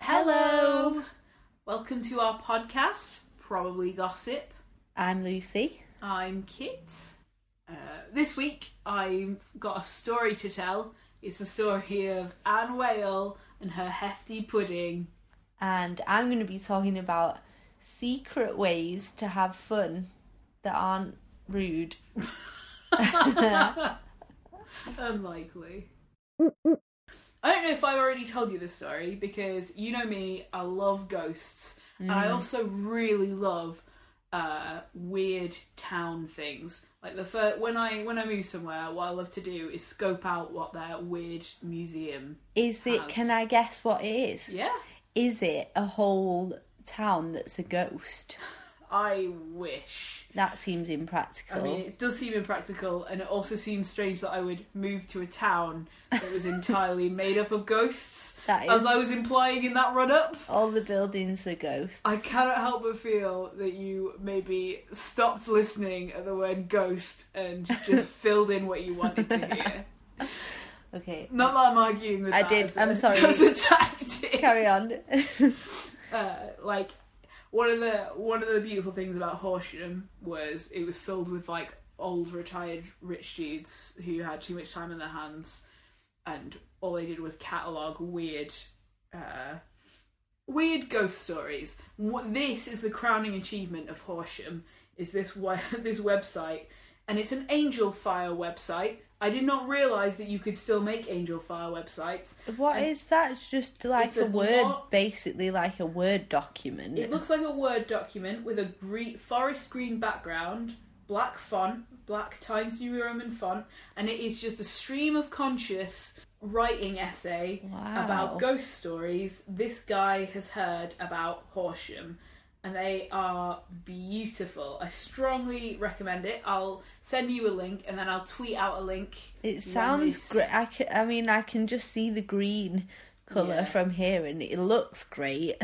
Hello! Welcome to our podcast, Probably Gossip. I'm Lucy. I'm Kit. Uh, this week I've got a story to tell. It's the story of Anne Whale and her hefty pudding. And I'm going to be talking about secret ways to have fun that aren't rude. Unlikely. I don't know if I've already told you this story because you know me, I love ghosts. And I also really love uh, weird town things. Like the first, when I when I move somewhere, what I love to do is scope out what their weird museum. Is it, Has. can I guess what it is? Yeah, Is it a whole town that's a ghost? I wish. That seems impractical. I mean, it does seem impractical, and it also seems strange that I would move to a town that was entirely made up of ghosts, That as I was implying in that run up. All the buildings are ghosts. I cannot help but feel that you maybe stopped listening at the word ghost and just filled in what you wanted to hear. Okay, Not that I'm arguing with I that. did. as a- I'm sorry. As a tactic. carry on. Uh, like one of the one of the beautiful things about Horsham was it was filled with like old retired rich dudes who had too much time in their hands, and all they did was catalog weird, uh, weird ghost stories. What this is the crowning achievement of Horsham is this we- this website, and it's an Angelfire website. I did not realize that you could still make Angelfire websites. What And is that? It's just like it's a, a word, lot- basically like a word document. It looks like a Word document with a green, forest green background, black font, black Times New Roman font, and it is just a stream of conscious writing essay Wow. about ghost stories this guy has heard about Horsham. And they are beautiful. I strongly recommend it. I'll send you a link and then I'll tweet out a link. It sounds great. I, ca- I mean, I can just see the green colour Yeah. from here, and it looks great,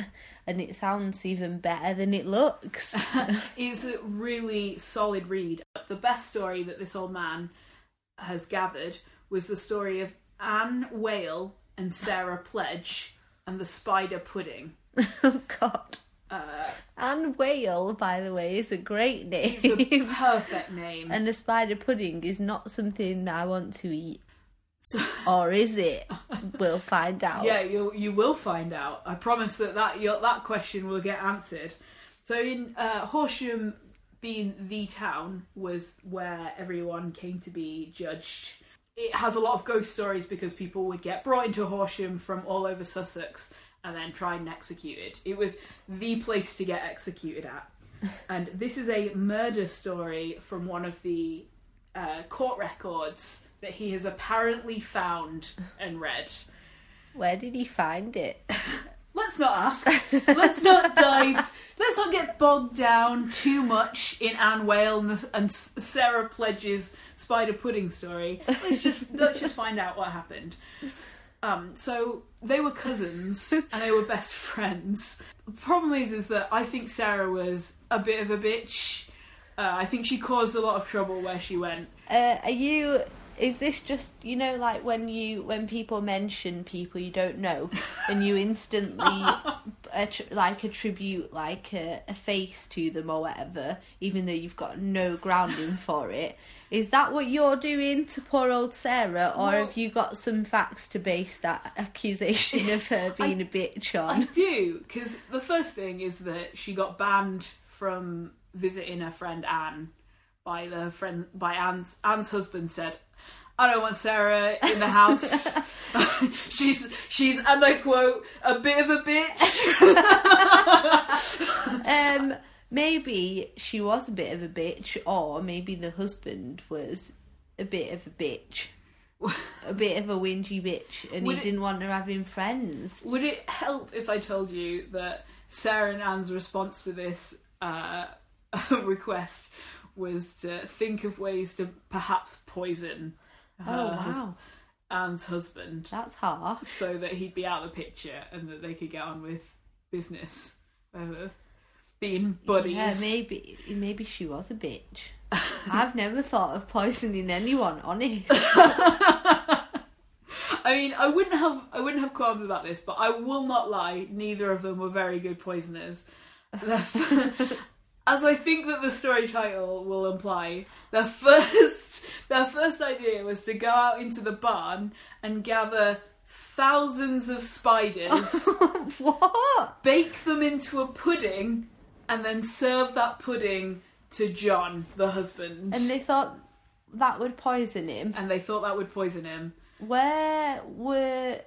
and it sounds even better than it looks. is a really solid read. The best story that this old man has gathered was the story of Anne Whale and Sarah Pledge and the spider pudding. oh God. Uh, Anne Whale, by the way, is a great name. it's a perfect name. and the spider pudding is not something that I want to eat. So, Or is it? we'll find out. yeah, you you will find out. I promise that that your, that question will get answered. So in uh, Horsham, being the town, was where everyone came to be judged. It has a lot of ghost stories because people would get brought into Horsham from all over Sussex and then tried and executed. It was the place to get executed at. And this is a murder story from one of the uh, court records that he has apparently found and read. Where did he find it? Let's not ask. Let's not dive. Let's not get bogged down too much in Anne Whale and, the, and Sarah Pledge's spider pudding story. Let's just let's just find out what happened. Um, so they were cousins and they were best friends. The problem is, is that I think Sarah was a bit of a bitch. Uh, I think she caused a lot of trouble where she went. Uh, are you? Is this just you know like when you when people mention people you don't know and you instantly like attribute like a, a face to them or whatever even though you've got no grounding for it? Is that what you're doing to poor old Sarah, or Well- have you got some facts to base that accusation of her being a bitch on? I do, because the first thing is that she got banned from visiting her friend Anne by the friend by Anne's Anne's husband said, I don't want Sarah in the house. she's she's and I quote a bit of a bitch. um, maybe she was a bit of a bitch, or maybe the husband was a bit of a bitch, a bit of a whingy bitch, and Would he it- didn't want her having friends. Would it help if I told you that Sarah and Anne's response to this uh, request was to think of ways to perhaps poison her Oh hus- Anne's husband? that's harsh. so that he'd be out of the picture and that they could get on with business. Whatever. Being buddies. Yeah, maybe maybe she was a bitch. I've never thought of poisoning anyone. Honest. I mean, I wouldn't have I wouldn't have qualms about this, but I will not lie. Neither of them were very good poisoners. As I think that the story title will imply, their first their first idea was to go out into the barn and gather thousands of spiders, what? bake them into a pudding, and then serve that pudding to John, the husband. And they thought that would poison him. and they thought that would poison him. Where were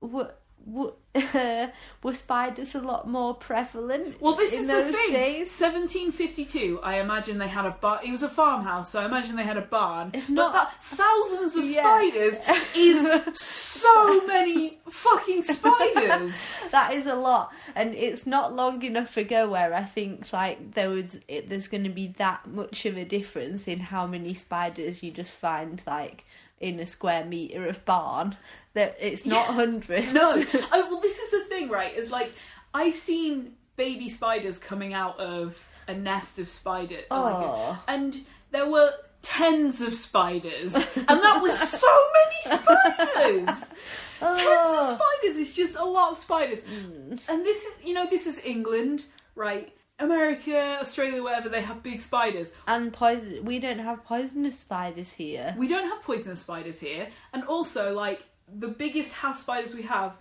were were, were spiders a lot more prevalent? Well, this in is the thing. days? 1752. I imagine they had a barn. It was a farmhouse, so I imagine they had a barn. It's But not- that thousands of Yeah. spiders is so many fucking spiders. That is a lot, and it's not long enough ago where I think like there was it, there's going to be that much of a difference in how many spiders you just find like in a square meter of barn. That it's not hundreds. no, oh, well, this is the thing, right? Is like I've seen baby spiders coming out of a nest of spiders, Oh. and there were tens of spiders, and that was so many spiders. Tens of spiders is just a lot of spiders. Mm. And this is, you know, this is England, right? America, Australia, wherever they have big spiders. and poison. We don't have poisonous spiders here. We don't have poisonous spiders here. And also, like, the biggest house spiders we have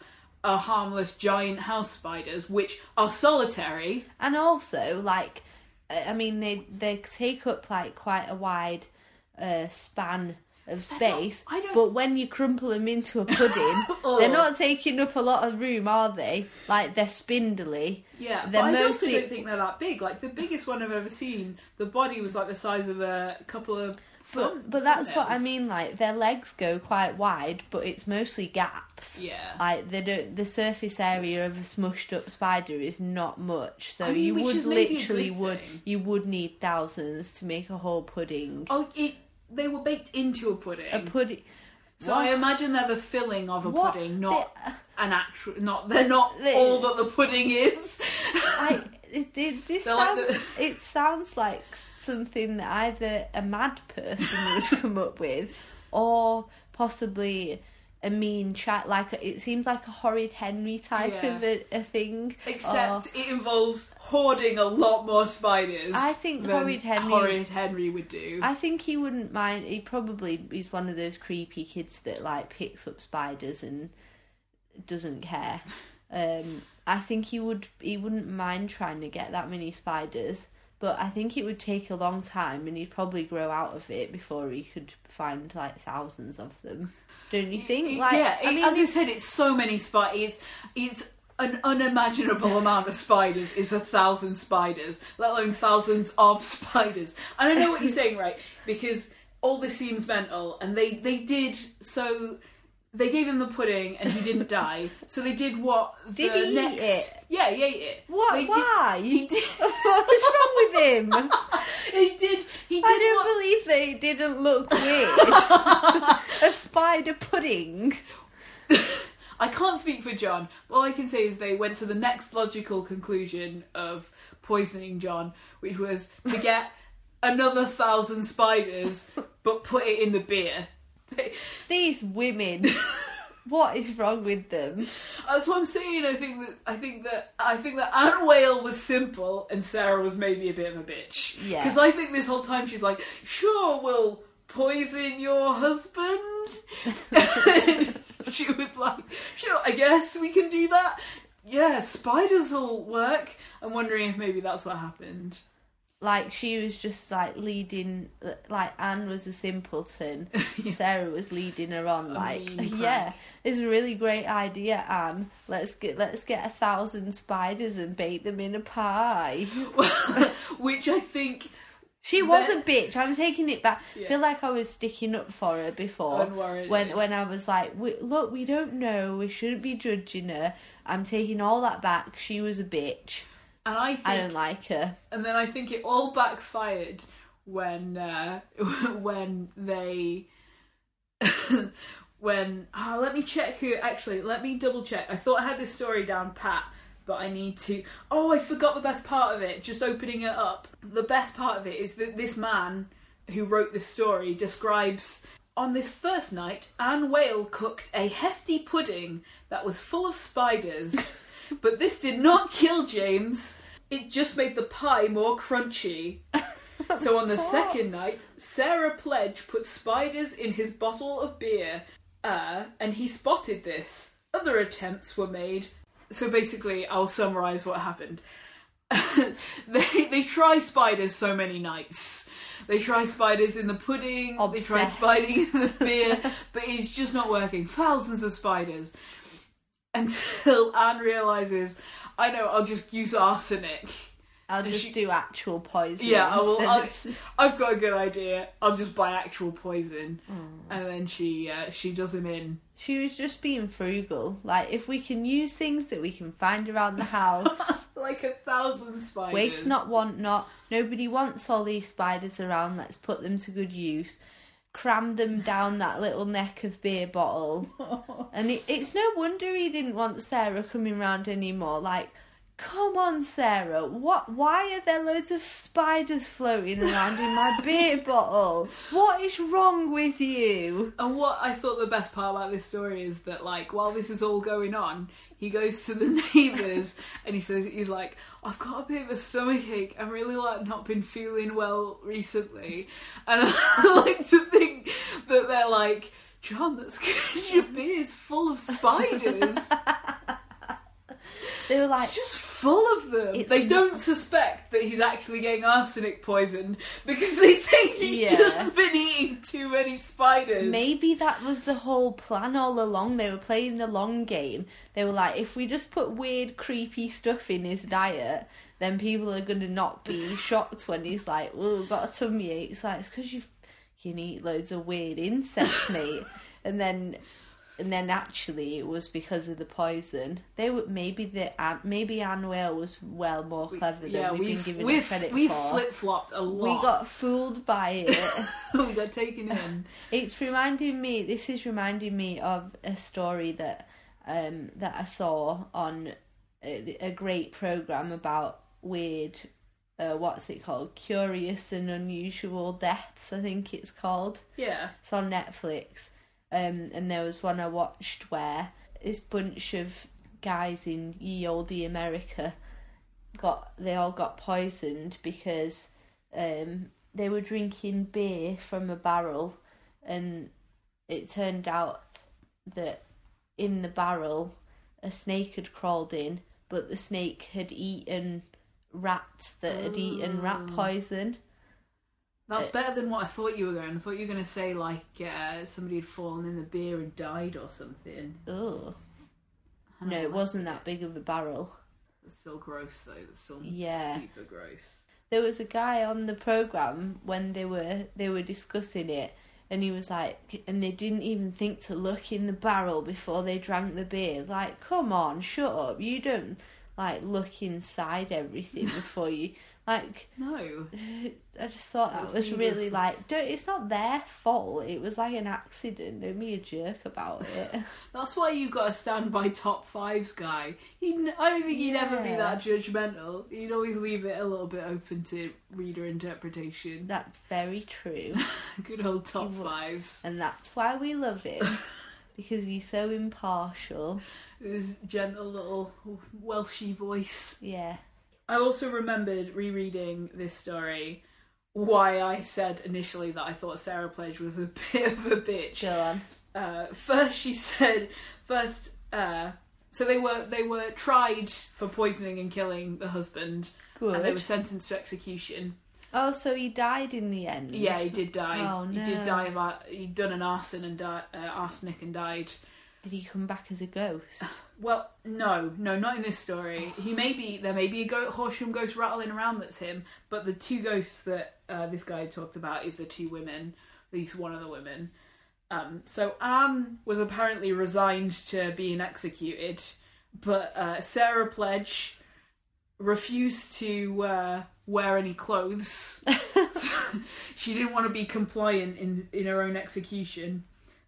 are harmless giant house spiders, which are solitary. And also, like, I I mean, they they take up like quite a wide uh, span of space. I don't- But when you crumple them into a pudding, Oh. they're not taking up a lot of room, are they? Like they're spindly. Yeah, They're but I also don't think they're that big. Like, the biggest one I've ever seen, the body was like the size of a couple of. But but that's what I mean. Like their legs go quite wide, but it's mostly gaps. Yeah. Like they don't. The surface area of a smushed up spider is not much, so I mean, you would is maybe a literally would thing. you would need thousands to make a whole pudding. Oh, it. They were baked into a pudding. A pudding. So I imagine they're the filling of a What? pudding, not They- uh, an actual. Not they're not They- all that the pudding is. I, it, it, this They're like sounds, the- it sounds like something that either a mad person would come up with, or possibly a mean chat. Like it seems like a horrid Henry type Yeah. of a, a thing. Except or- it involves hoarding a lot more spiders. I think Horrid Henry- Horrid Henry would do. I think he wouldn't mind. He probably is one of those creepy kids that like picks up spiders and doesn't care. Um, I think he would. He wouldn't mind trying to get that many spiders, but I think it would take a long time, and he'd probably grow out of it before he could find like thousands of them. Don't you think? Like, yeah, I mean, as I said, it's so many spiders. It's it's an unimaginable amount of spiders. Is a thousand spiders, let alone thousands of spiders. And I know what you're saying, right? Because all this seems mental, and they they did so. They gave him the pudding, and he didn't die. So they did what? The Did he eat next... it? Yeah, he ate it. what? They did- Why? he did. What's wrong with him? He did. He did. I don't what- believe they didn't look weird. a spider pudding. I can't speak for John. All I can say is they went to the next logical conclusion of poisoning John, which was to get another thousand spiders, but put it in the beer. These women. what is wrong with them? That's what I'm saying. I think that I think that I think that Anne Whale was simple and Sarah was maybe a bit of a bitch. Yeah. Because I think this whole time she's like, "Sure, we'll poison your husband." she was like, "Sure, I guess we can do that." Yeah, spiders will work. I'm wondering if maybe that's what happened. Like she was just like leading, like Anne was a simpleton. Sarah was leading her on. Like, yeah, it's a really great idea, Anne. Let's get let's get a thousand spiders and bake them in a pie. Which I think She was a bitch. I was taking it back. I feel like I was sticking up for her before. When when I was like, we, look, we don't know. We shouldn't be judging her. I'm taking all that back. She was a bitch. And I think I don't like her. and then I think it all backfired when uh, when they when ah let me check who actually let me double check. I thought I had this story down pat, but I need to. Oh, I forgot the best part of it. Just opening it up. The best part of it is that this man who wrote this story describes. On this first night, Anne Whale cooked a hefty pudding that was full of spiders, but this did not kill James. It just made the pie more crunchy. So on the second night, Sarah Pledge put spiders in his bottle of beer, uh, and he spotted this. Other attempts were made. So basically, I'll summarise what happened. they they try spiders so many nights. They try spiders in the pudding. Obsessed. They try spiders in the beer, but it's just not working. Thousands of spiders until Anne realizes, I know, I'll just use arsenic. I'll just she- do actual poison. Yeah, I will. I'll, I've got a good idea. I'll just buy actual poison, Mm. and then she uh, she does him in. She was just being frugal. Like, if we can use things that we can find around the house, like a thousand spiders. waste not, want not. Nobody wants all these spiders around. Let's put them to good use. Cram them down that little neck of beer bottle. And it, it's no wonder he didn't want Sarah coming round anymore. Like, come on, Sarah. What? Why are there loads of spiders floating around in my beer bottle? What is wrong with you? And what I thought the best part about this story is that, like, while this is all going on, he goes to the neighbours and he says, he's like, I've got a bit of a stomachache. I'm really, like, not been feeling well recently. And I like to think that they're like, John, that's because your beer's full of spiders. They were like, just full of them. It's they don't suspect that he's actually getting arsenic poisoned because they think he's Yeah. just been eating too many spiders. Maybe that was the whole plan all along. They were playing the long game. They were like, if we just put weird, creepy stuff in his diet, then people are gonna not be shocked when he's like, "Oh, we've got a tummy ache." It's like it's because you can eat loads of weird insects, mate. And then and then actually it was because of the poison. They were maybe the An- maybe Anne Whale was well more clever than yeah, we've, we've been given we've, credit we've for. flip flopped a lot. we got fooled by it. we got taken in. It's reminding me. This is reminding me of a story that um, that I saw on a, a great program about weird. Uh, what's it called? Curious and unusual deaths. I think it's called. Yeah. It's on Netflix. Um, and there was one I watched where this bunch of guys in ye olde America got they all got poisoned because um, they were drinking beer from a barrel, and it turned out that in the barrel a snake had crawled in, but the snake had eaten rats that had eaten rat Oh. poison. That's Uh, better than what I thought you were going. I thought you were going to say like uh, somebody had fallen in the beer and died or something. Oh. No, it wasn't that big of a barrel. It's still gross though. It's still Yeah. super gross. There was a guy on the program when they were they were discussing it, and he was like, and they didn't even think to look in the barrel before they drank the beer. Like, come on, shut up! You don't like look inside everything before you like. No. I just thought that was really like, don't. It's not their fault. It was like an accident. Don't be a jerk about it. That's why you got to stand by top fives, guy. He, I don't think he'd ever be that judgmental. He'd always leave it a little bit open to reader interpretation. That's very true. Good old top He fives. And that's why we love him. because he's so impartial. His gentle little Welshy voice. Yeah. I also remembered rereading this story why I said initially that I thought Sarah Pledge was a bit of a bitch. Go on. Uh, first, she said, first, uh, so they were they were tried for poisoning and killing the husband, and they were sentenced to execution. Oh, so he died in the end. Yeah, he did die. Oh, no, He did die of ar- he'd done an arson and di- uh, arsenic and died. Did he come back as a ghost? Well, no, no, not in this story. He may be there. May be a goat Horsham ghost rattling around that's him. But the two ghosts that uh, this guy talked about is the two women. At least one of the women. Um, so Anne was apparently resigned to being executed, but uh, Sarah Pledge refused to uh, wear any clothes. she didn't want to be compliant in in her own execution.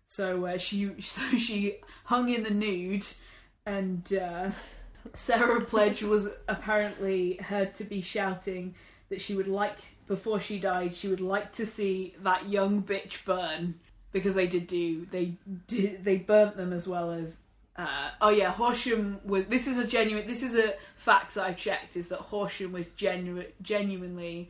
So uh, she so she hung in the nude and uh, Sarah Pledge was apparently heard to be shouting that she would like, before she died, she would like to see that young bitch burn because they did do they did they burnt them as well as. Uh, oh yeah, Horsham was. This is a genuine. This is a fact that I've checked. Is that Horsham was genu- genuinely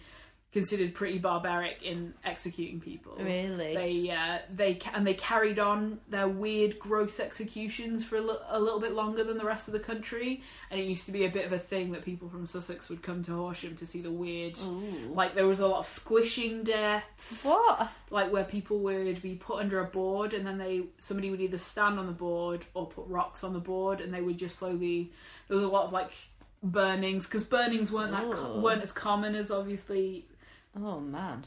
considered pretty barbaric in executing people. Really? They uh, they ca- and they carried on their weird, gross executions for a, little bit longer than the rest of the country, and it used to be a bit of a thing that people from Sussex would come to Horsham to see the weird. Ooh. Like there was a lot of squishing deaths, What? like where people would be put under a board, and then they somebody would either stand on the board or put rocks on the board, and they would just slowly. There was a lot of like burnings because burnings weren't that co- weren't as common as obviously Oh man.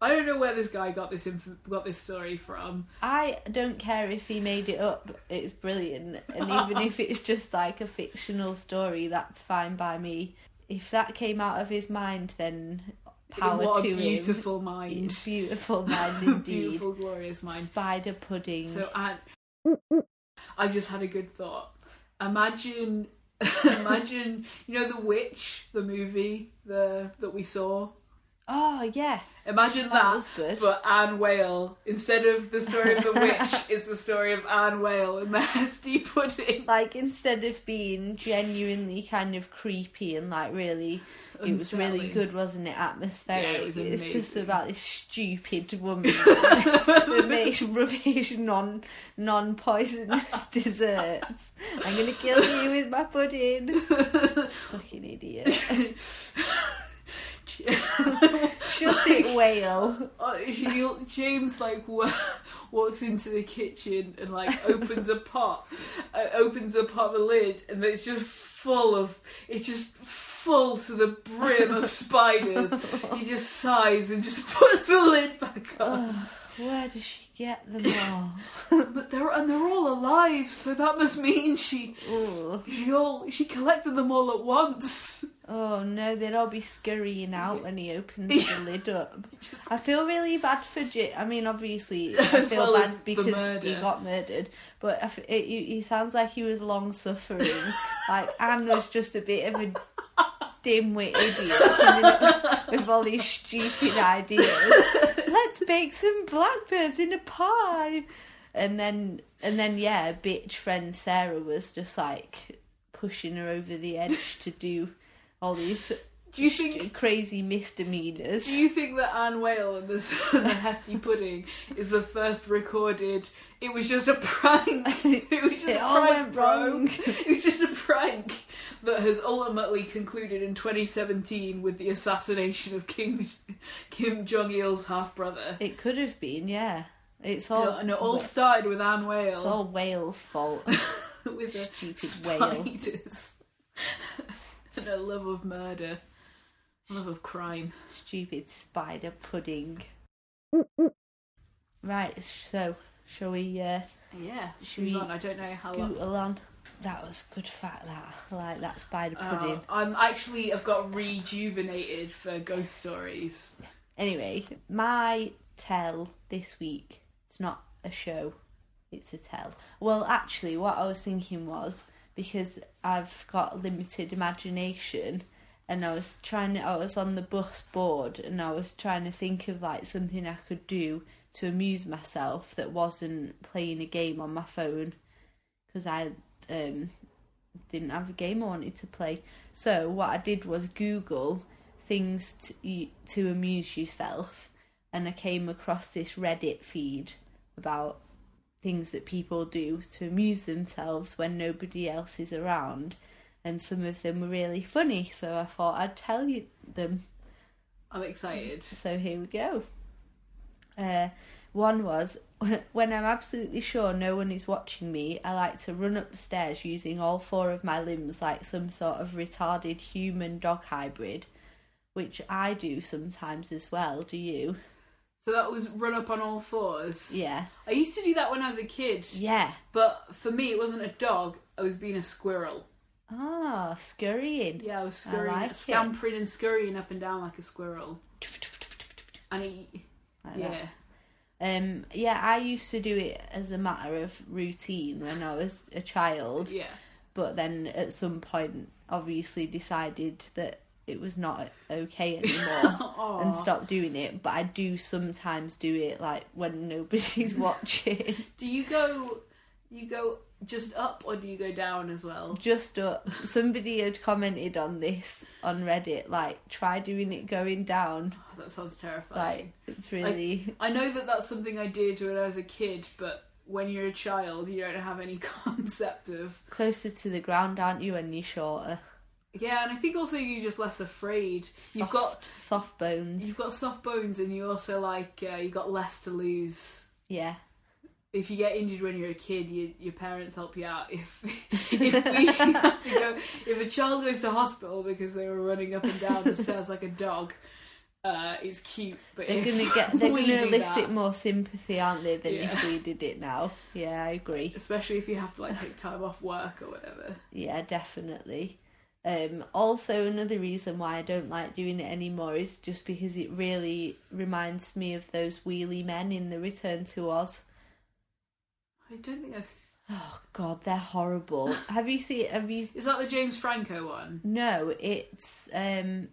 I don't know where this guy got this inf- got this story from. I don't care if he made it up. It's brilliant, and even if it's just like a fictional story, that's fine by me. If that came out of his mind, then power what to a him. beautiful mind, It's beautiful mind indeed. beautiful, glorious mind. Spider pudding. So I, I just had a good thought. Imagine, imagine you know the witch, the movie, the that we saw. Oh yeah, Imagine that, that, good. but Anne Whale instead of the story of the witch, it's the story of Anne Whale and the hefty pudding. like instead of being genuinely kind of creepy and like really it was really good wasn't it atmospheric? Yeah, it was it's just about this stupid woman who makes rubbish non non poisonous desserts. I'm gonna kill you with my pudding. Fucking idiot shut it whale Uh, he, James like wa- walks into the kitchen and like opens a pot, uh, opens a pot of a lid, and it's just full of it's just full to the brim of spiders. He just sighs and just puts the lid back on. Where does she get them all But they're and they're all alive, so that must mean she Ugh. she all she collected them all at once. Oh no, they'd all be scurrying out when he opens Yeah. the lid up. I feel really bad for Jim. I mean, obviously, I feel well bad because he got murdered, but it, he he sounds like he was long suffering. like Anne was just a bit of a dimwit idiot with all these stupid ideas. Let's bake some blackbirds in a pie, and then and then yeah, bitch friend Sarah was just like pushing her over the edge to do all these Do you think crazy misdemeanors. Do you think that Anne Whale and the, and the hefty pudding is the first recorded? It was just a prank. It was just It a all prank, went bro. wrong. It was just a prank that has ultimately concluded in 2017 with the assassination of King Kim Jong Il's half brother. It could have been, yeah. It's all and it all started with Anne it's all Whale's fault. with the Stupid whale. spiders and a love of murder, love of crime. Stupid spider pudding. Right, so shall we uh, Yeah, Should we on. I don't know how scoot long. along? That was good fact. That like that spider Uh, pudding. I'm actually I've got rejuvenated for ghost stories. Anyway, my tell this week. It's not a show. It's a tell. Well, actually, what I was thinking was because I've got limited imagination, and I was trying. I was on the bus board, and I was trying to think of like something I could do to amuse myself that wasn't playing a game on my phone, because I um, didn't have a game I wanted to play. So what I did was Google things to, to amuse yourself, and I came across this Reddit feed about things that people do to amuse themselves when nobody else is around, and some of them were really funny. So I thought I'd tell you them. I'm excited. So here we go. Uh, one was when I'm absolutely sure no one is watching me, I like to run upstairs using all four of my limbs like some sort of retarded human dog hybrid, which I do sometimes as well. Do you? So that was run up on all fours. Yeah. I used to do that when I was a kid, Yeah. but for me it wasn't a dog. I was being a squirrel. Ah, scurrying. Yeah, I was I scurrying, like it. scampering and scurrying up and down like a squirrel. And he, Like that. Yeah, Um, yeah, I used to do it as a matter of routine when I was a child. yeah. but then at some point, obviously decided that it was not okay anymore and stopped doing it. But I do sometimes do it like when nobody's watching. Do you go? You go just up, or do you go down as well? Just up. Somebody had commented on this on Reddit, like try doing it going down. Oh, that sounds terrifying. Like it's really I know that that's something I did when I was a kid, but when you're a child, you don't have any concept of. closer to the ground, aren't you? When you're shorter, Yeah, and I think also you're just less afraid. You've got soft bones. you've got soft bones, and you also like uh, you got less to lose. Yeah, If you get injured when you're a kid, you, your parents help you out. If if we have to go, if a child goes to hospital because they were running up and down the stairs like a dog, uh, it's cute. But they're gonna get. They're gonna elicit that- more sympathy, aren't they, than Yeah. if we did it now? Yeah, I agree. especially if you have to like take time off work or whatever. Yeah, definitely. Um, also, another reason why I don't like doing it anymore is just because it really reminds me of those wheelie men in the Return to Oz. I don't think I've. s- Oh God, they're horrible. have you seen? Have you? Is that the James Franco one? No, it's. um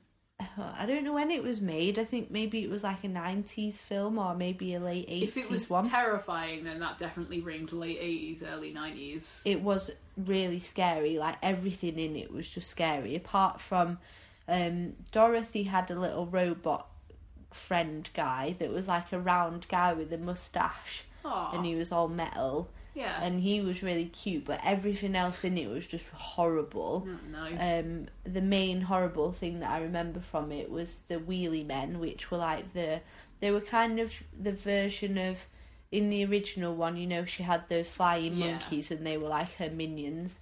I don't know when it was made. I think maybe it was like a '90s film or maybe a late '80s If it was one. terrifying, then that definitely rings late eighties, early nineties. it was really scary. Like everything in it was just scary. Apart from um, Dorothy had a little robot friend guy that was like a round guy with a mustache, Oh, and he was all metal, yeah. and he was really cute. But everything else in it was just horrible. Mm, no. Um, the main horrible thing that I remember from it was the wheelie men, which were like the they were kind of the version of in the original one. You know, she had those flying Yeah. monkeys, and they were like her minions.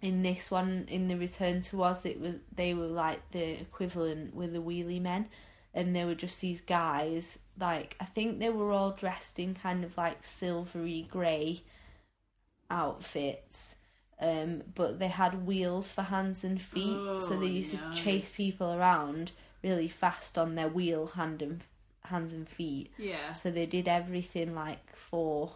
In this one, in the Return to Oz, it was they were like the equivalent with the wheelie men, and they were just these guys. Like I think they were all dressed in kind of like silvery grey outfits um, but they had wheels for hands and feet, so they Oh, used no. to chase people around really fast on their wheel hand and hands and feet. yeah. So they did everything like four,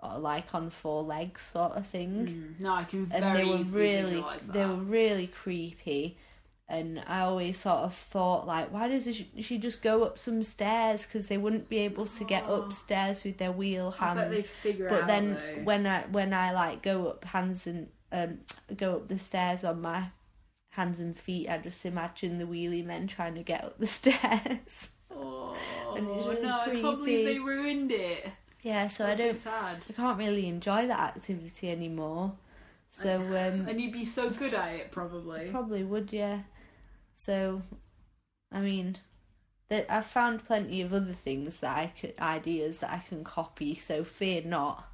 or like on four legs sort of thing, Mm, no, I can and very they were really they were really creepy. And I always sort of thought, like, why does she, she just go up some stairs? Because they wouldn't be able to get Oh. upstairs with their wheel hands but then though. when I when I like go up hands and um go up the stairs on my hands and feet, I just imagine the wheelie men trying to get up the stairs. oh really no, I can't believe they ruined it. yeah, so That's I don't, so sad. I can't really enjoy that activity anymore. So um, And you'd be so good at it, probably. probably would, yeah. So, I mean, that I've found plenty of other things that I could ideas that I can copy. So fear not.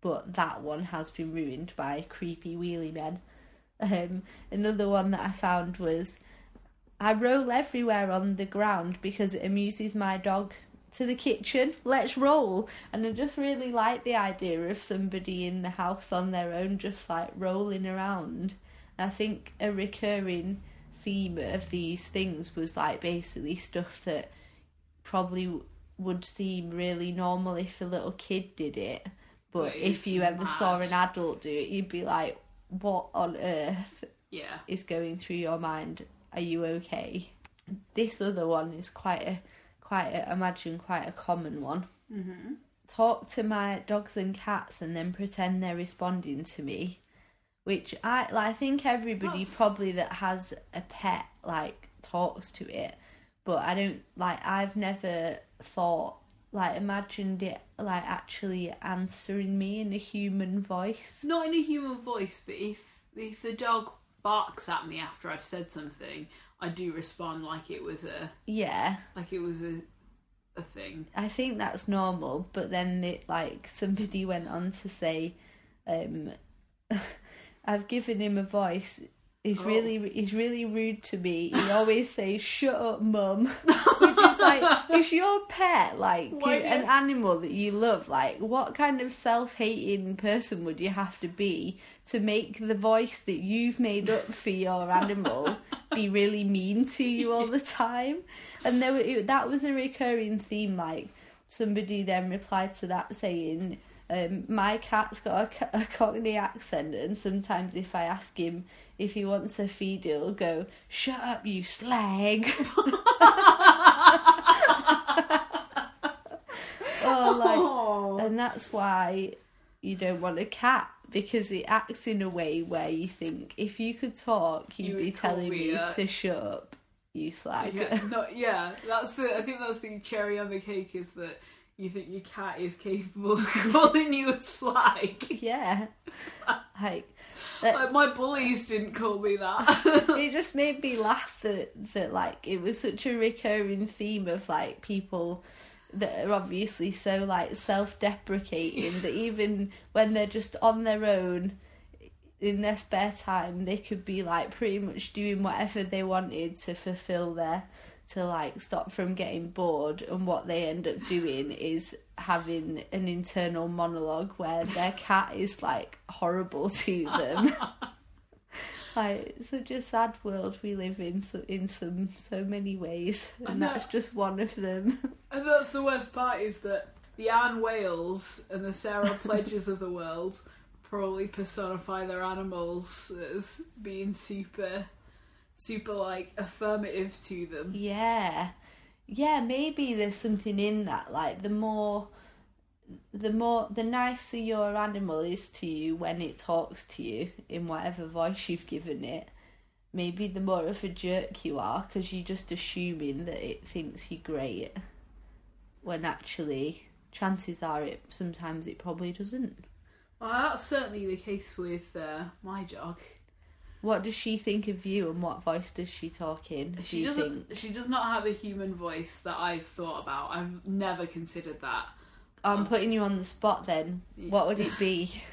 But that one has been ruined by creepy wheelie men. Um, another one that I found was I roll everywhere on the ground because it amuses my dog to the kitchen. Let's roll. And I just really like the idea of somebody in the house on their own, just like rolling around. I think a recurring theme of these things was like basically stuff that probably would seem really normal if a little kid did it. But But if you ever saw an adult do it, you'd be like, what on earth Yeah. is going through your mind? Are you okay? This other one is quite a, quite a, imagine quite a common one. Mm-hmm. Talk to my dogs and cats and then pretend they're responding to me, which I like. I think everybody That's- probably that has a pet like talks to it, but I don't like. I've never thought like imagined it like actually answering me in a human voice. Not in a human voice, but if if the dog barks at me after I've said something, I do respond like it was a Yeah, like it was a a thing. I think that's normal, but then it like somebody went on to say, um, "I've given him a voice. He's Oh. really he's really rude to me. He always says shut up, mum,' which is like if your pet like do- an animal that you love, like what kind of self hating person would you have to be to make the voice that you've made up for your animal be really mean to you all the time? And there were, it, that was a recurring theme. Like somebody then replied to that saying, Um, my cat's got a, a Cockney accent, and sometimes if I ask him if he wants a feed, he'll go, "Shut up, you slag." oh, like, and that's why you don't want a cat because it acts in a way where you think if you could talk, you'd You be telling me that. to shut up, you slag. Yeah, yeah, that's the. I think that's the cherry on the cake is that you think your cat is capable of calling you a slag. yeah. Like that, Like my bullies didn't call me that. it just made me laugh that that like it was such a recurring theme of like people that are obviously so like self-deprecating that even when they're just on their own in their spare time they could be like pretty much doing whatever they wanted to fulfill their to like stop from getting bored and what they end up doing is having an internal monologue where their cat is like horrible to them. Like it's such a sad world we live in so, in some so many ways and that's just one of them. And that's the worst part is that the Anne Whales and the Sarah Pledges of the world probably personify their animals as being super, super like affirmative to them. yeah yeah maybe there's something in that like the more the more the nicer your animal is to you when it talks to you in whatever voice you've given it maybe the more of a jerk you are because you're just assuming that it thinks you're great when actually chances are it sometimes it probably doesn't Well, that's certainly the case with uh, my dog. What does she think of you and what voice does she talk in She doesn't. think She does not have a human voice that I've thought about. I've never considered that. i'm putting you on the spot then what would it be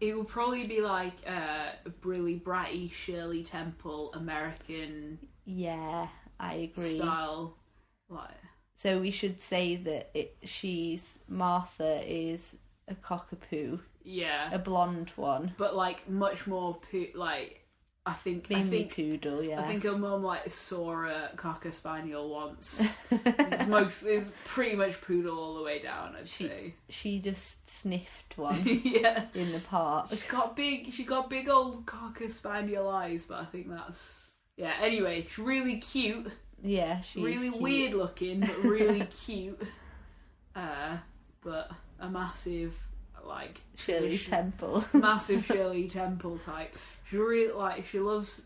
It would probably be like uh, a really bratty Shirley Temple American yeah i agree style. Like So we should say that it, she's Martha is a cockapoo, yeah, a blonde one, but like much more po- like I think I mainly think poodle. Yeah, I think her mum like saw a cocker spaniel once. it's most it's pretty much poodle all the way down. I'd She- say. she just sniffed one yeah. in the park. She's got big. She got big old cocker spaniel eyes, but I think that's yeah. Anyway, she's really cute, Yeah, she's really weird looking, but really cute. Uh, but a massive like Shirley Temple. massive Shirley Temple type. She really like she loves.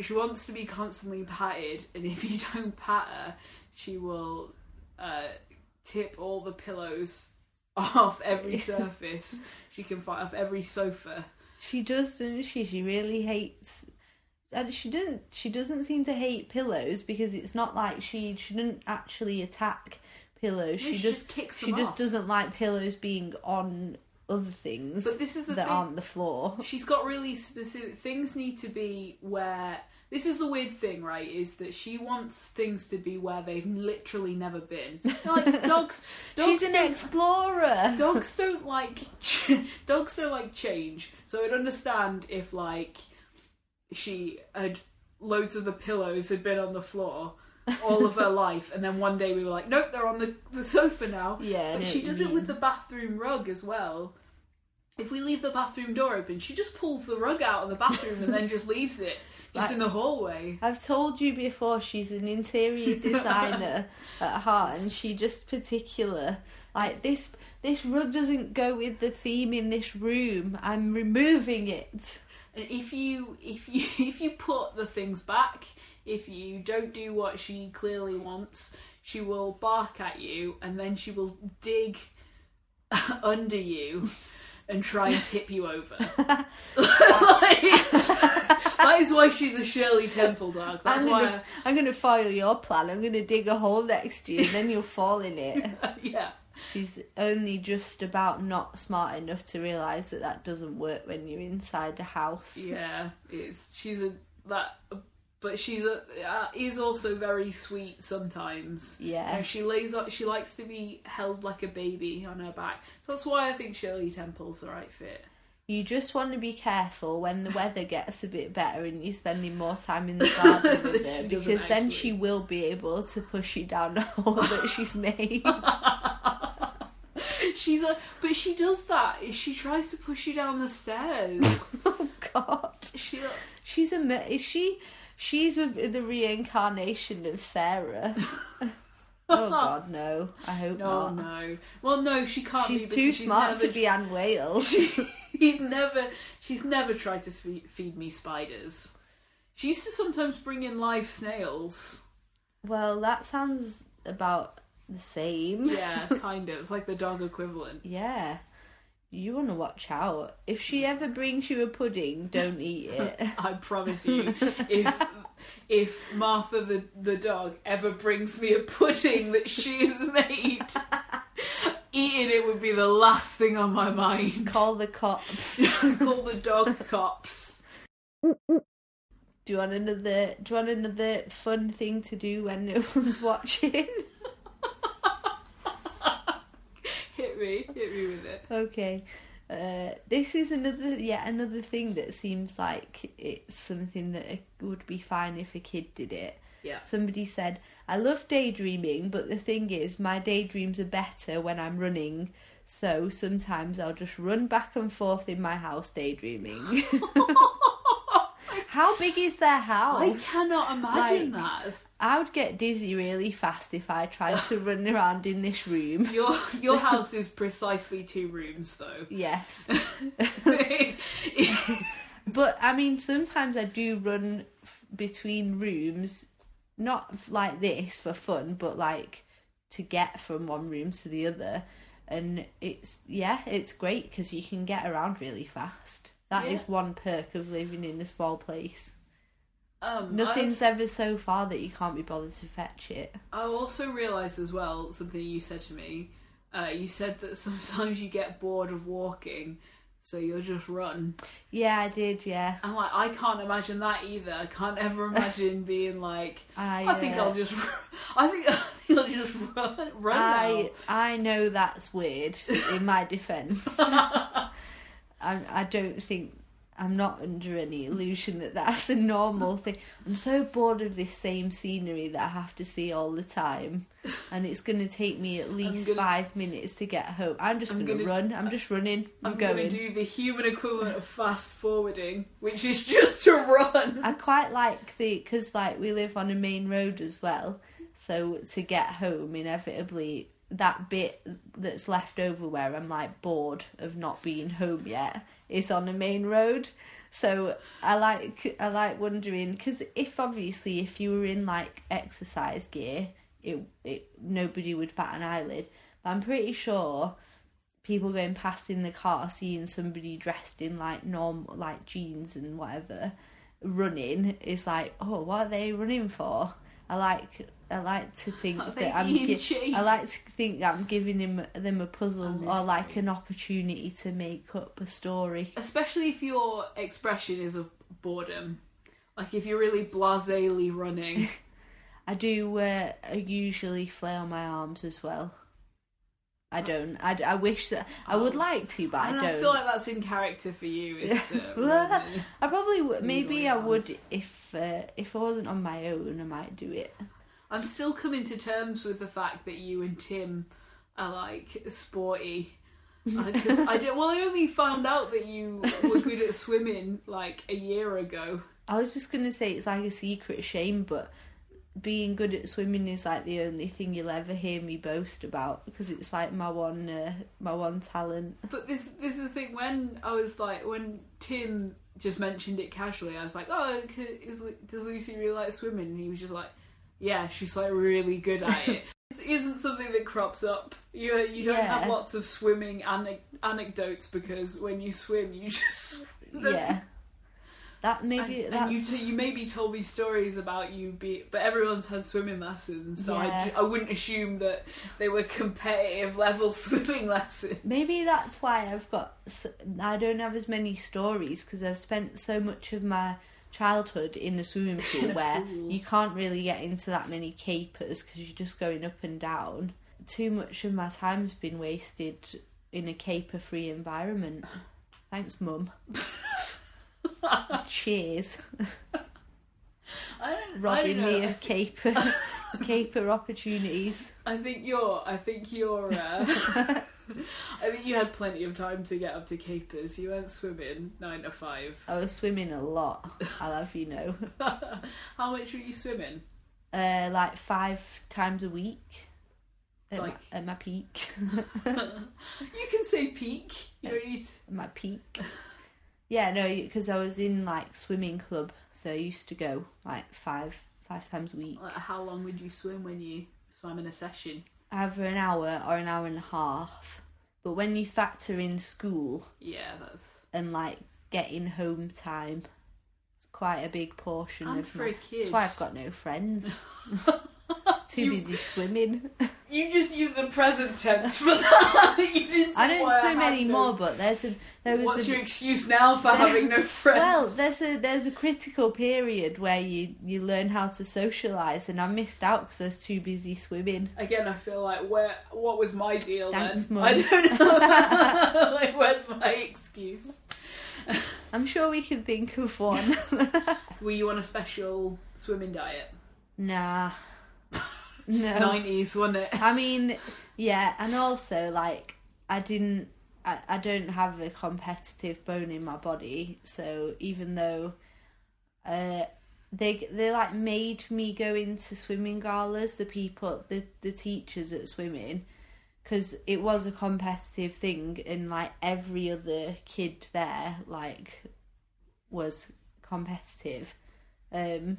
She wants to be constantly patted, and if you don't pat her, she will uh, tip all the pillows off every surface she can find, off every sofa. she does, doesn't she? She really hates. And she doesn't. She doesn't seem to hate pillows because it's not like she shouldn't actually attack pillows. No, She, she just just kicks she just off. doesn't like pillows being on other things But this is the that thing. aren't the floor. She's got really specific things need to be where this is the weird thing, right? Is that she wants things to be where they've literally never been. Like dogs, dogs She's an explorer. dogs don't like dogs don't like change. So I'd understand if like she had loads of the pillows had been on the floor all of her life, and then one day we were like, nope, they're on the, the sofa now. Yeah, but she does it with the bathroom rug as well. If we leave the bathroom door open, she just pulls the rug out of the bathroom and then just leaves it just Like- in the hallway. I've told you before she's an interior designer at heart and she just particular like this this rug doesn't go with the theme in this room. I'm removing it. And if you if you if you put the things back, if you don't do what she clearly wants, she will bark at you and then she will dig under you and try and tip you over. Like, that is why she's a Shirley Temple dog. That's I'm why gonna, I'm gonna foil your plan. I'm gonna dig a hole next to you and then you'll fall in it. yeah. She's only just about not smart enough to realise that that doesn't work when you're inside a house. Yeah, it's she's a that, but she's a uh, is also very sweet sometimes. Yeah. You know, she lays up. She likes to be held like a baby on her back. That's why I think Shirley Temple's the right fit. You just want to be careful when the weather gets a bit better and you're spending more time in the garden with her because then actually. she will be able to push you down the hole that she's made. she's a, but she does that. She tries to push you down the stairs. oh God. she, She's a. Is she? She's a, the reincarnation of Sarah. oh God, no! I hope no, not. no. Well, no, she can't. She's too she's smart never to be Anne Whale. She's never, she's never tried to feed me spiders. She used to sometimes bring in live snails. well, that sounds about the same. Yeah, kind of. It's like the dog equivalent. Yeah. You want to watch out. If she ever brings you a pudding, don't eat it. I promise you, if if Martha the the dog ever brings me a pudding that she has made, eating it would be the last thing on my mind. Call the cops. Call the dog cops. Do you want another? Do you want another fun thing to do when no one's watching? Hit me, hit me with it. okay. Uh, this is another, yet another thing that seems like it's something that would be fine if a kid did it. Yeah. Somebody said, I love daydreaming, but the thing is, my daydreams are better when I'm running. So sometimes I'll just run back and forth in my house daydreaming. How big is their house? I cannot imagine Like- that. I would get dizzy really fast if I tried to run around in this room. Your your house is precisely two rooms, though. Yes. But I mean, sometimes I do run f- between rooms, not like this for fun, but like to get from one room to the other. And it's, yeah, it's great because you can get around really fast. That is Yeah. one perk of living in a small place. um, Nothing's ever so far that you can't be bothered to fetch it. I also realised as well something you said to me. Uh, you said that sometimes you get bored of walking, so you'll just run. Yeah, I did, yeah. I'm like, I can't imagine that either. I can't ever imagine being like, I, I think uh, I'll just, I think, I think I'll just run, run I I know that's weird. In my defence, I I don't think I'm not under any illusion that that's a normal thing. I'm so bored of this same scenery that I have to see all the time, and it's going to take me at least gonna- five minutes to get home. I'm just going to gonna- run. I'm just running. I'm, I'm going. gonna do the human equivalent of fast forwarding, which is just to run. I quite like the because like we live on a main road as well, so to get home inevitably that bit that's left over where I'm like bored of not being home yet is on a main road. So I like I like wondering because if obviously if you were in like exercise gear, it it nobody would bat an eyelid. But I'm pretty sure people going past in the car seeing somebody dressed in like normal like jeans and whatever running is like oh what are they running for i like i like to think Are that i'm gi- i like to think that i'm giving him them a puzzle A or like an opportunity to make up a story Especially if your expression is of boredom. Like if you're really blasely running. i do uh, I usually flail my arms as well i don't i, I wish that i would Oh. like to but i, I, don't don't I feel like that's in character for you. Is to I probably would. Maybe I would if uh, if I wasn't on my own. I might do it. I'm still coming to terms with the fact that you and Tim are like sporty. Because I did, well, I only found out that you were good at swimming like a year ago. I was just gonna say it's like a secret shame, but being good at swimming is like the only thing you'll ever hear me boast about because it's like my one uh, my one talent. But this this is the thing. When I was like, when Tim just mentioned it casually, I was like, "Oh, is, does Lucy really like swimming?" And he was just like, "Yeah, she's like really good at it." it isn't something that crops up. You you don't Yeah. have lots of swimming ane- anecdotes because when you swim, you just Yeah, that maybe And, that's and you t- you maybe told me stories about you be, but everyone's had swimming lessons, so I, ju- I wouldn't assume that they were competitive level swimming lessons. Maybe that's why I've got. s- I don't have as many stories because I've spent so much of my childhood in the swimming pool where you can't really get into that many capers because you're just going up and down. Too much of my time's been wasted in a caper-free environment. Thanks, Mum. Cheers, I don't, I robbing don't know. me of caper, caper opportunities. I think you're. I think you're. Uh, I think you had plenty of time to get up to capers. You went swimming nine to five. I was swimming a lot. I'll have you know, How much were you swimming? uh, like five times a week. At, Like- my, at my peak, You can say peak. You don't need. at my peak. Yeah, no, because I was in like swimming club, so I used to go like five five times a week, Like, how long would you swim when you swam in a session? Either an hour or an hour and a half. But when you factor in school Yeah, that's. and like getting home time, it's quite a big portion And of for my. a kid. That's why I've got no friends. Too You- busy swimming. You just use the present tense for that. you didn't. I don't swim had anymore, no- but there's a there was What's a your excuse now for having no friends? well, there's a there's a critical period where you you learn how to socialise, and I missed out because I was too busy swimming. Again, I feel like where what was my deal Thanks, then? Mum. I don't know. like, where's my excuse? I'm sure we can think of one. Were you on a special swimming diet? nah, no. Nineties, wasn't it? I mean, yeah, and also like I didn't, I, I don't have a competitive bone in my body, so even though, uh, they they like made me go into swimming galas, the people, the the teachers at swimming, because it was a competitive thing, and like every other kid there like was competitive, um.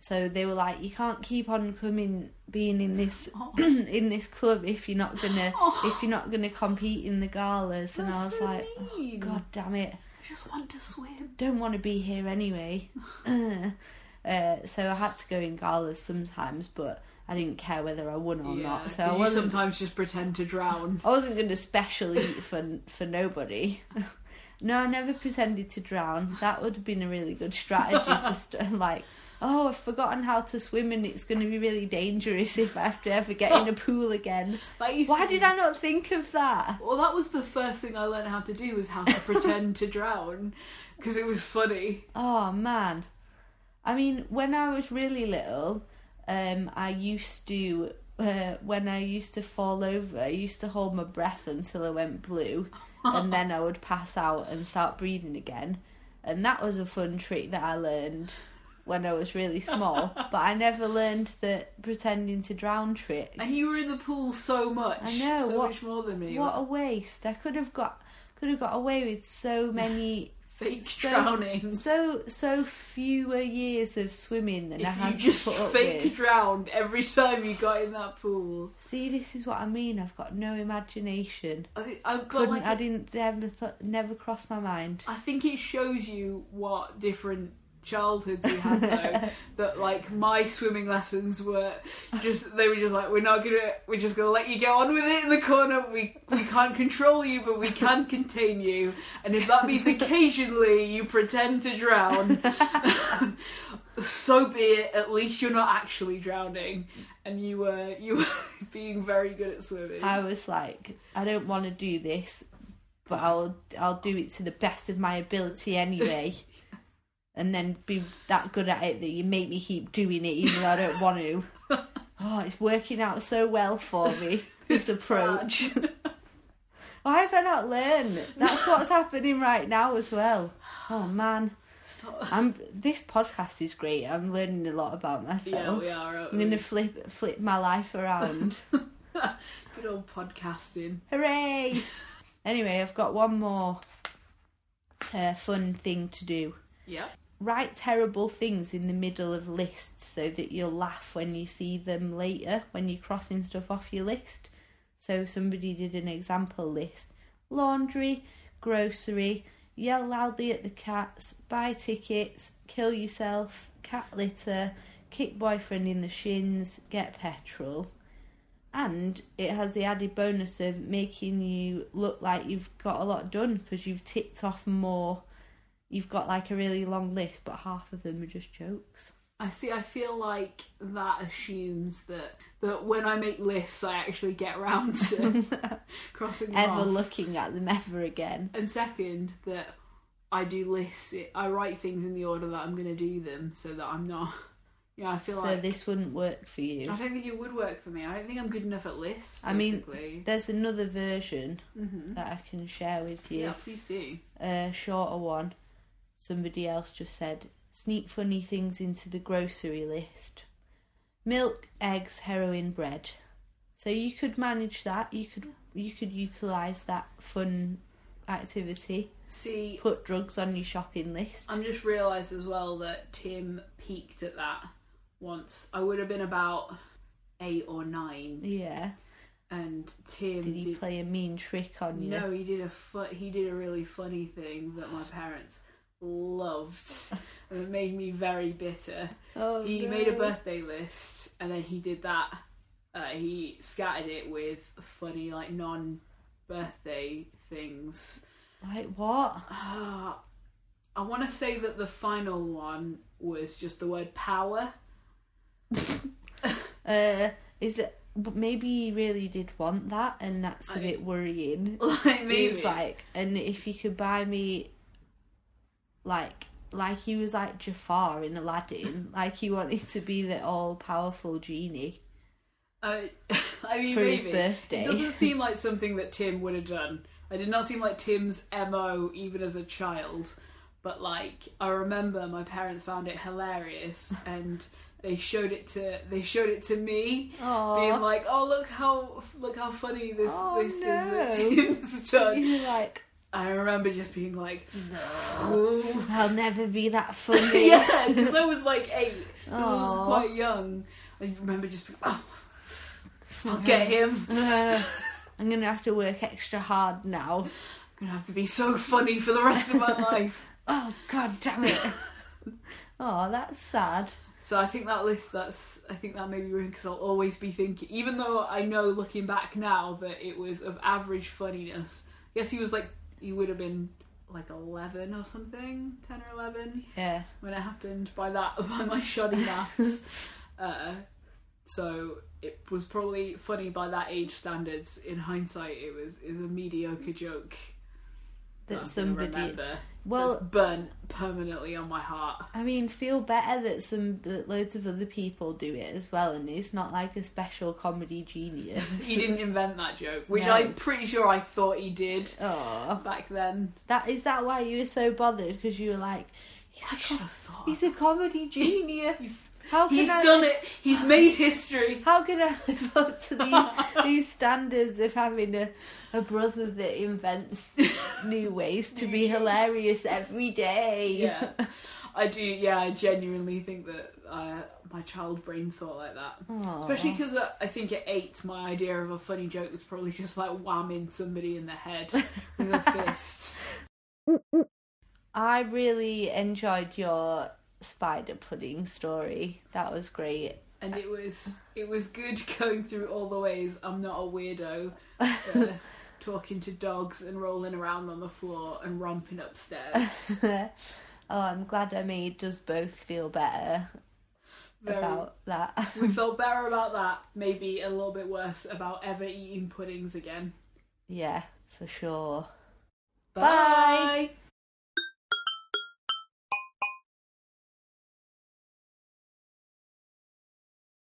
So they were like, you can't keep on coming, being in this Oh. in this club if you're not gonna Oh. if you're not gonna compete in the galas. and I was so like, oh. God damn it, I just want to swim. don't want to be here anyway. uh, so I had to go in galas sometimes, but I didn't care whether I won or yeah. not. So Did I wasn't. sometimes just pretend to drown. I wasn't going to special eat for for nobody. no, I never pretended to drown. That would have been a really good strategy to st- like. Oh, I've forgotten how to swim, and it's going to be really dangerous if I have to ever get in a pool again. Why did I not think of that? Well, that was the first thing I learned how to do was how to pretend to drown because it was funny. Oh man. I mean, when I was really little, um, I used to uh, when I used to fall over, I used to hold my breath until I went blue, and then I would pass out and start breathing again. And that was a fun trick that I learned when I was really small. but I never learned the pretending to drown trick. And you were in the pool so much. I know, So what- much more than me. What a waste! I could have got could have got away with so many fake so- drowning. so so fewer years of swimming than I if had you just to put fake with. drowned every time you got in that pool. See, this is what I mean. I've got no imagination. I think I've got Couldn't like I a- didn't ever th- never crossed my mind. I think it shows you what different childhoods we had though. that like my swimming lessons were just they were just like we're not gonna we're just gonna let you get on with it in the corner. We we can't control you, but we can contain you. And if that means occasionally you pretend to drown, so be it. At least you're not actually drowning, and you were you were being very good at swimming. I was like, I don't want to do this, but I'll I'll do it to the best of my ability anyway. And then be that good at it that you make me keep doing it even though I don't want to. Oh, it's working out so well for me, this approach. Why have I not learned? That's what's happening right now as well. Oh man. I'm this podcast is great. I'm learning a lot about myself. yeah, we are. aren't I'm gonna flip flip my life around. Good old podcasting. Hooray! Anyway, I've got one more uh, fun thing to do. Yeah. Write terrible things in the middle of lists so that you'll laugh when you see them later when you're crossing stuff off your list. So somebody did an example list: laundry, grocery, yell loudly at the cats, buy tickets, kill yourself, cat litter, kick boyfriend in the shins, get petrol. And it has the added bonus of making you look like you've got a lot done because you've ticked off more. You've got like a really long list, but half of them are just jokes. I see. I feel like that assumes that that when I make lists, I actually get round to crossing them ever off. looking at them ever again. and second, that I do lists. I write things in the order that I'm going to do them, so that I'm not, Yeah, I feel like so like this wouldn't work for you. I don't think it would work for me. I don't think I'm good enough at lists. I mean, basically. There's another version hmm that I can share with you. yeah, please do. A shorter one. Somebody else just said, sneak funny things into the grocery list. Milk, eggs, heroin, bread. So you could manage that. You could you could utilize that fun activity. See, Put drugs on your shopping list. I'm just realised as well that Tim peaked at that once. I would have been about eight or nine, Yeah. and Tim Did he play a mean trick on you? No, he did a fu- he did a really funny thing that my parents loved, and it made me very bitter. Oh, he no. made a birthday list, and then he did that. Uh, he scattered it with funny, like non-birthday things. Like what? Uh, I want to say that the final one was just the word power. Uh, is it? But maybe he really did want that, and that's a I- bit worrying. Like maybe. He's like, and if you could buy me, like, like he was like Jafar in Aladdin, like he wanted to be the all-powerful genie Uh, I mean, for maybe. his birthday. It doesn't seem like something that Tim would have done. I did not seem like Tim's MO even as a child. But like I remember my parents found it hilarious and they showed it to they showed it to me Aw. being like, "Oh, look how look how funny this Oh, this no. is that Tim's done." You're like, I remember just being like, no, "Oh." I'll never be that funny. yeah, because I was like eight. I was quite young. I remember just being, "Oh, I'll get him." Uh, I'm gonna have to work extra hard now. I'm gonna have to be so funny for the rest of my life. Oh god damn it! oh, that's sad. So I think that list, that's I think that may be ruined because I'll always be thinking, even though I know looking back now that it was of average funniness. I guess he was like he would have been like eleven or something, ten or eleven Yeah. when it happened. By that, by my shoddy maths. uh, so it was probably funny by that age standards. In hindsight, it was is a mediocre joke. That gonna somebody. Well, that's burnt permanently on my heart. I mean, feel better that some that loads of other people do it as well, and it's not like a special comedy genius. He didn't invent that joke, which No. I'm pretty sure I thought he did Oh, back then. that is that why you were so bothered? Because you were like, he's I a should com- have thought. he's a comedy genius. He's, How can he's I, done it. He's made history. How can I live up to these, these standards of having a, a brother that invents new ways to New be hilarious every day? Yeah, I do. Yeah, I genuinely think that uh, my child brain thought like that. Aw. Especially because uh, I think at eight, my idea of a funny joke was probably just like whamming somebody in the head with a fist. I really enjoyed your spider pudding story. That was great. And it was it was good going through all the ways I'm not a weirdo, uh, talking to dogs and rolling around on the floor and romping upstairs. oh, I'm glad I made us both feel better Very- about that. we felt better about that. Maybe a little bit worse about ever eating puddings again. yeah, for sure. Bye.